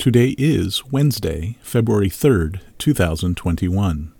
Today is Wednesday, February 3rd, 2021.